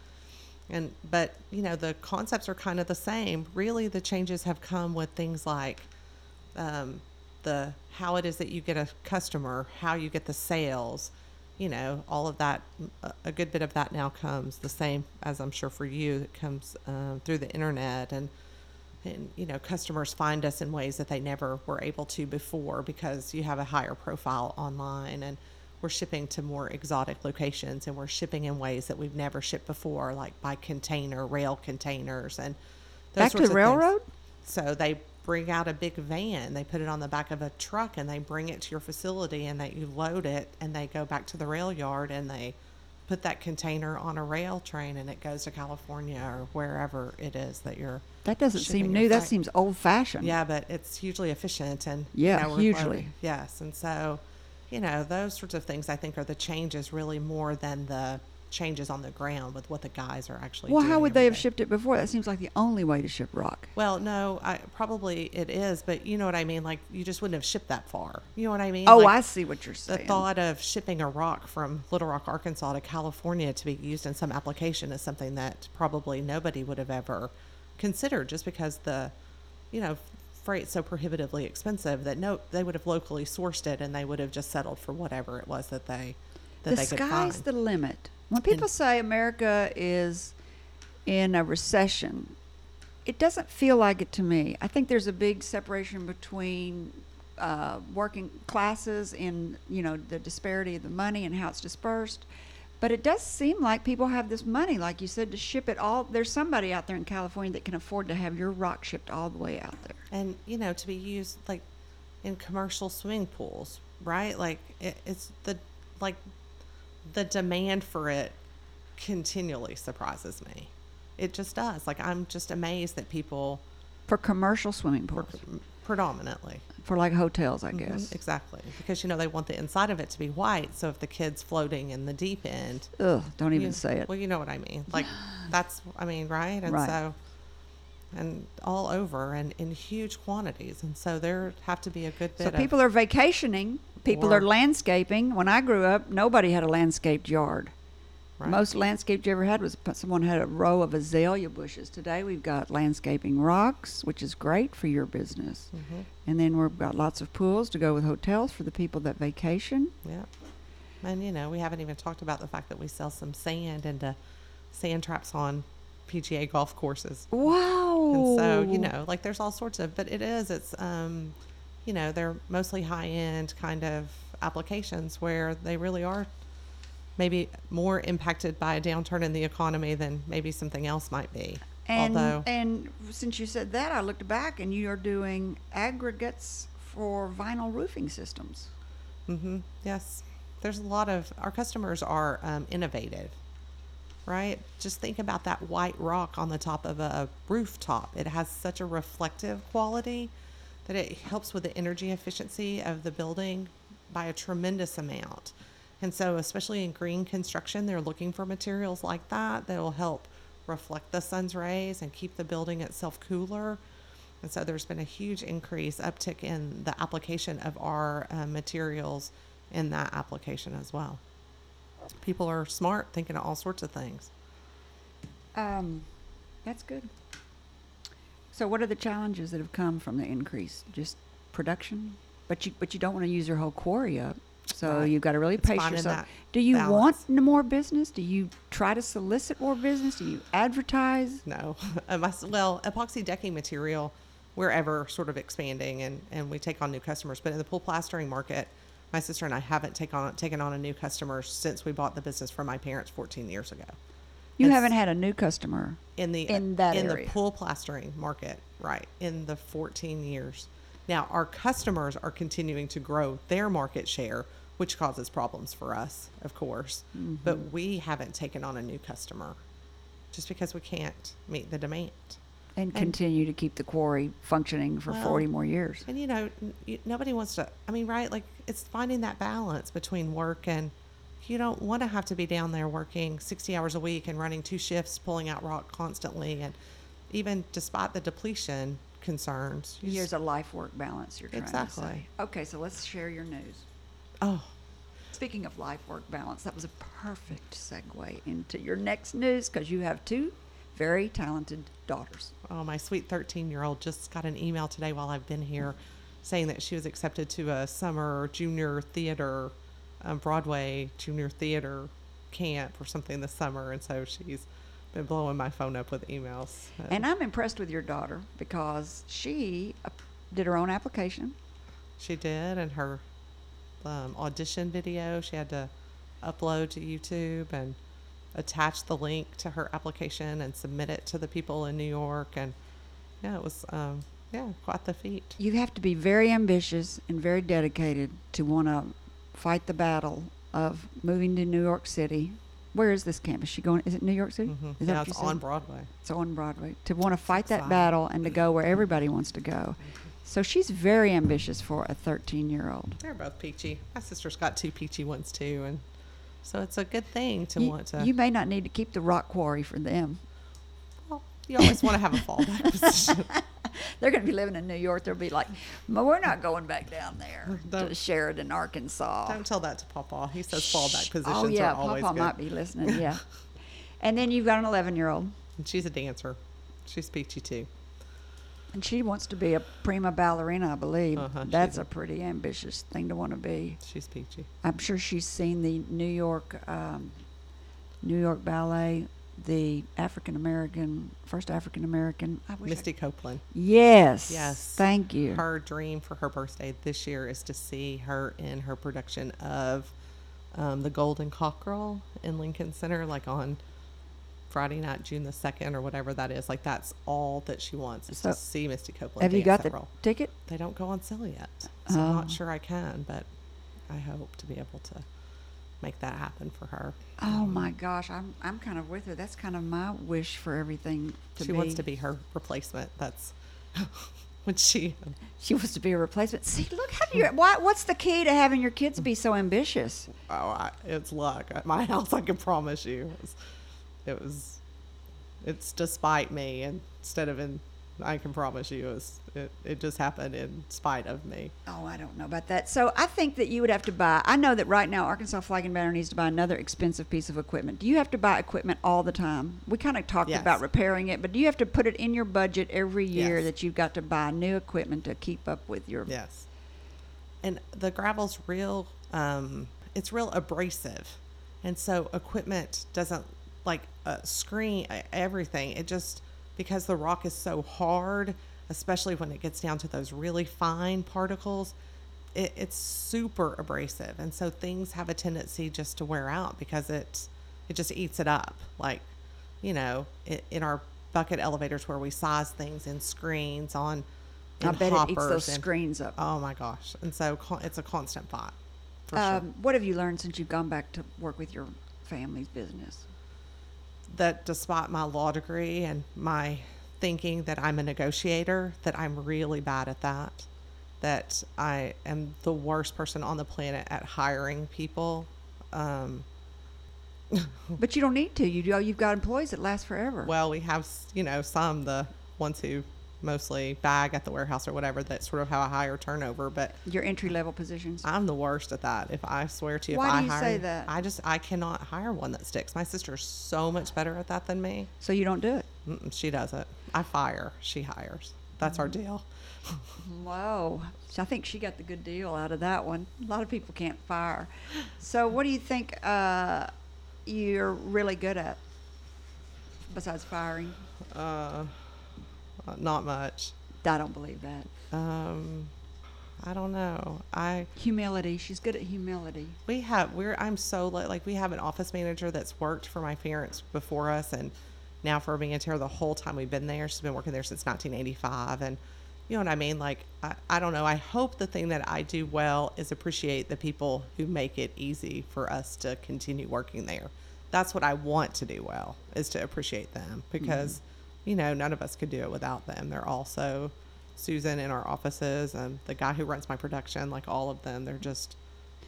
And but you know the concepts are kind of the same. Really, the changes have come with things like um, the how it is that you get a customer, how you get the sales, you know, all of that. a- good bit of that now comes the same as I'm sure for you. It comes um, through the internet and and you know customers find us in ways that they never were able to before because you have a higher profile online and we're shipping to more exotic locations and we're shipping in ways that we've never shipped before like by container rail containers and those Back to the of things. railroad? so they bring out a big van they put it on the back of a truck and they bring it to your facility and they you load it and they go back to the rail yard and they put that container on a rail train and it goes to California or wherever it is that you're That doesn't seem new. That seems old fashioned. Yeah, but it's hugely efficient and Yeah, you know, hugely. loading- Yes, and so you know those sorts of things I think are the changes really more than the changes on the ground with what the guys are actually. Well, how would they have day. shipped it before? That seems like the only way to ship rock. Well, no, I probably it is, but you know what I mean. Like you just wouldn't have shipped that far. You know what I mean? Oh, Like, I see what you're saying the thought of shipping a rock from Little Rock, Arkansas to California to be used in some application is something that probably nobody would have ever considered just because the, you know, freight's so prohibitively expensive that no, they would have locally sourced it and they would have just settled for whatever it was that they that the they could sky's the limit. When people say America is in a recession, it doesn't feel like it to me. I think there's a big separation between uh, working classes and you know the disparity of the money and how it's dispersed. But it does seem like people have this money, like you said, to ship it all. There's somebody out there in California that can afford to have your rock shipped all the way out there. and you know to be used like in commercial swimming pools right like it, it's the like the demand for it continually surprises me. It just does. Like i'm just amazed that people For commercial swimming pre- pools, predominantly. For like hotels, I Mhm, guess. exactly. Because you know they want the inside of it to be white so if the kid's floating in the deep end Ugh, don't even you- say it. well you know what i mean. Like that's i mean right? And Right. so and all over and in huge quantities. And so there have to be a good bit So of people are vacationing People Or- are landscaping. When I grew up, nobody had a landscaped yard. Right. Most landscaped you ever had was someone had a row of azalea bushes. Today we've got landscaping rocks, which is great for your business. Mm-hmm. And then we've got lots of pools to go with hotels for the people that vacation. Yeah. And you know, we haven't even talked about the fact that we sell some sand and into sand traps on PGA golf courses. Wow. And so, you know, like there's all sorts of, but it is, it's, um, you know, they're mostly high end kind of applications where they really are maybe more impacted by a downturn in the economy than maybe something else might be. And Although, and since you said that, I looked back and you are doing aggregates for vinyl roofing systems. hmm yes, there's a lot of, our customers are um, innovative, right? Just think about that white rock on the top of a rooftop. It has such a reflective quality that it helps with the energy efficiency of the building by a tremendous amount. And so, especially in green construction, they're looking for materials like that that will help reflect the sun's rays and keep the building itself cooler. And so, there's been a huge increase, uptick in the application of our uh, materials in that application as well. People are smart, thinking of all sorts of things. Um, that's good. So, what are the challenges that have come from the increase? Just production, but you but you don't want to use your whole quarry up. So Right. you've got to really It's pace yourself. that Do you balance. want more business? Do you try to solicit more business? Do you advertise? No, um, I well, epoxy decking material, we're ever sort of expanding and, and we take on new customers. But in the pool plastering market, my sister and I haven't taken on taken on a new customer since we bought the business from my parents 14 years ago. You haven't had a new customer. in the in that in area. the pool plastering market, right? In the 14 years. Now, our customers are continuing to grow their market share, which causes problems for us, of course. Mm-hmm. But we haven't taken on a new customer just because we can't meet the demand. And continue to keep the quarry functioning for 40 more years. And you know, n- nobody wants to. I mean, right? Like it's finding that balance between work and you don't want to have to be down there working 60 hours a week and running two shifts, pulling out rock constantly, and even despite the depletion concerns. you Here's a life work balance you're trying to say. Exactly. Okay, so let's share your news. oh, Speaking of life work balance, that was a perfect segue into your next news because you have two very talented daughters. oh, my sweet 13 year old just got an email today while I've been here, saying that she was accepted to a summer junior theater, um, Broadway junior theater camp or something this summer, and so she's been blowing my phone up with emails. So- And I'm impressed with your daughter because she did her own application. She did, and her um, audition video she had to upload to YouTube and attach the link to her application and submit it to the people in New York. And yeah, it was um, yeah quite the feat. You have to be very ambitious and very dedicated to want to fight the battle of moving to New York City. Where is this camp? Is She going? Is it New York City? hmm Is Yeah, it's on Broadway. It's on Broadway. To want to fight that battle and to go where everybody wants to go. So she's very ambitious for a 13 year old. They're both peachy. My sister's got two peachy ones too, and so it's a good thing to You, want to. you may not need to keep the rock quarry for them. well, you always want to have a fallback position. They're going to be living in New York. They'll be like, "Ma, we're not going back down there to Don't- Sheridan, Arkansas. Don't tell that to Papa. He says fallback positions Oh yeah, are always Papa good. might be listening. Yeah. and then you've got an 11 year old, she's a dancer. She's peachy too. and she wants to be a prima ballerina, I believe. Uh-huh, That's a- a pretty ambitious thing to want to be. She's peachy. I'm sure she's seen the New York, um, New York Ballet, the African American, first African American. Wish I- Misty Copeland. yes. Yes. Thank you. Her dream for her birthday this year is to see her in her production of um, the Golden Cockerel in Lincoln Center, like on Friday night, June the second, or whatever that is. Like that's all that she wants is So, to see Misty Copeland. Have you got the role. ticket? They don't go on sale yet, so I'm not Oh. sure I can, but I hope to be able to make that happen for her. Oh my gosh, I'm I'm kind of with her. That's kind of my wish for everything to she be. wants to be her replacement. That's when she She wants to be a replacement. See, look how do you. Why, what's the key to having your kids be so ambitious? Oh, I, it's luck. At my house, I can promise you. It was, it was, it's despite me instead of in I can promise you, it, was, it, it just happened in spite of me. Oh, I don't know about that. So I think that you would have to buy. I know that right now Arkansas Flag and Banner needs to buy another expensive piece of equipment. Do you have to buy equipment all the time? We kind of talked Yes. about repairing it, but do you have to put it in your budget every year Yes. that you've got to buy new equipment to keep up with your? Yes. And the gravel's real, um, it's real abrasive. And so equipment doesn't like uh, screen everything. It just, because the rock is so hard, especially when it gets down to those really fine particles, it, it's super abrasive. And so things have a tendency just to wear out because it, it just eats it up. Like, you know, i in our bucket elevators where we size things in screens on, I bet it eats those and- screens up. Oh my gosh! And so con- it's a constant fight. For sure. Um, what have you learned since you've gone back to work with your family's business? That despite my law degree and my thinking that I'm a negotiator, that I'm really bad at that. That I am the worst person on the planet at hiring people. Um, But you don't need to. You do. You've got employees that last forever. well, we have you know some the ones who mostly bag at the warehouse or whatever. That's sort of how I hire turnover, but. your entry level positions. I'm the worst at that. If I swear to you, Why if do I you hire, say that? I just I cannot hire one that sticks. My sister's so much better at that than me. so you don't do it. Mm-mm, she doesn't. I fire. She hires. That's our deal. Whoa. So I think she got the good deal out of that one. A lot of people can't fire. So what do you think uh, you're really good at besides firing? Uh, not much. I don't believe that. Um, I don't know. I Humility. She's good at humility. we have we're I'm so like we have an office manager that's worked for my parents before us and now for being here the whole time we've been there. She's been working there since 1985 and you know what I mean? Like I, I don't know. I hope the thing that I do well is appreciate the people who make it easy for us to continue working there. That's what I want to do well is to appreciate them because you know none of us could do it without them. They're also Susan in our offices and the guy who runs my production, like all of them, they're just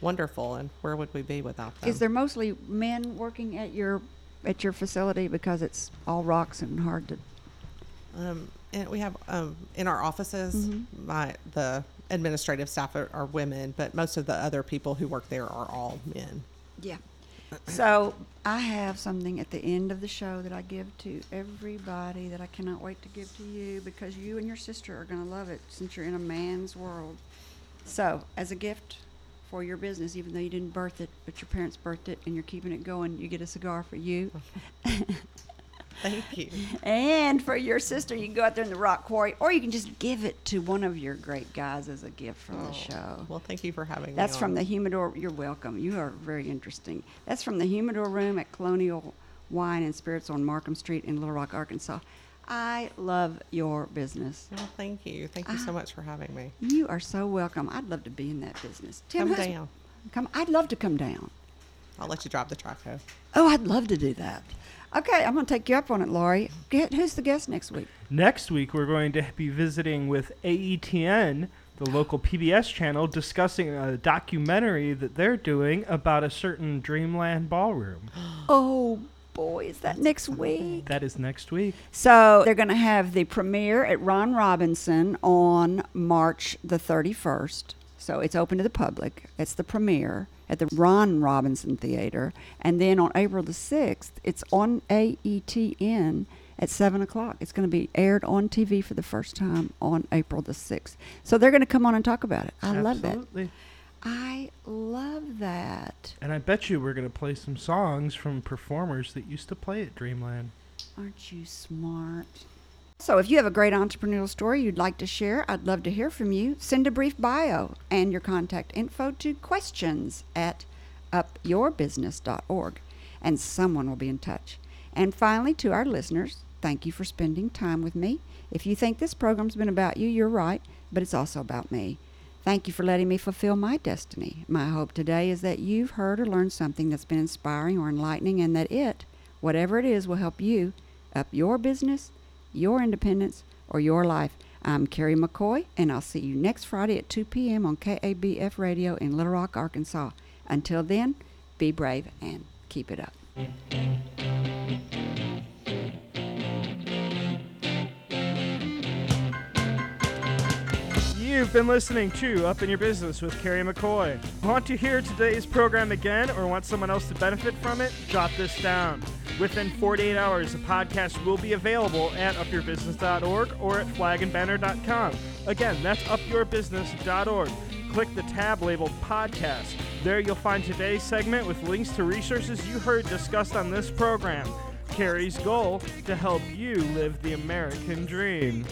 wonderful. And where would we be without them? Is there mostly men working at your at your facility because it's all rocks and hard to Um, and we have um, in our offices, my the administrative staff are, are women, but most of the other people who work there are all men. Yeah. So I have something at the end of the show that I give to everybody that I cannot wait to give to you because you and your sister are going to love it since you're in a man's world. So, as a gift for your business, even though you didn't birth it, but your parents birthed it and you're keeping it going, you get a cigar for you. Thank you. and for your sister, you can go out there in the rock quarry or you can just give it to one of your great guys as a gift from the show. Well, thank you for having That's me. That's from on. the humidor. You're welcome. You are very interesting. That's from the humidor room at Colonial Wine and Spirits on Markham Street in Little Rock, Arkansas. I love your business. Well, thank you. Thank you Ah. so much for having me. You are so welcome. I'd love to be in that business. Tim, Come down. Come. I'd love to come down. I'll let you drive the track hoe. Oh, I'd love to do that. Okay, I'm going to take you up on it, Laurie. Get, who's the guest next week? Next week, we're going to be visiting with AETN, the local PBS channel, discussing a documentary that they're doing about a certain Dreamland ballroom. Oh boy, is that next week? That is next week. So they're going to have the premiere at Ron Robinson on March the 31st. So it's open to the public. It's the premiere at the Ron Robinson Theater. And then on April the 6th, it's on AETN at 7 o'clock. It's going to be aired on TV for the first time on April the 6th. So they're going to come on and talk about it. I love that. Absolutely. I love that. And I bet you we're going to play some songs from performers that used to play at Dreamland. Aren't you smart? So, if you have a great entrepreneurial story you'd like to share, I'd love to hear from you. Send a brief bio and your contact info to questions at upyourbusiness.org, and someone will be in touch. And finally, to our listeners, thank you for spending time with me. If you think this program's been about you, you're right, but it's also about me. Thank you for letting me fulfill my destiny. My hope today is that you've heard or learned something that's been inspiring or enlightening, and that it, whatever it is, will help you up your business, your independence, or your life. I'm Carrie McCoy, and I'll see you next Friday at 2 p.m. on KABF Radio in Little Rock, Arkansas. Until then, be brave and keep it up. You've been listening to Up in Your Business with Carrie McCoy. Want to hear today's program again or want someone else to benefit from it? Jot this down. Within 48 hours, the podcast will be available at upyourbusiness.org or at flagandbanner.com. Again, that's upyourbusiness.org. Click the tab labeled podcast. There you'll find today's segment with links to resources you heard discussed on this program. Carrie's goal to help you live the American dream.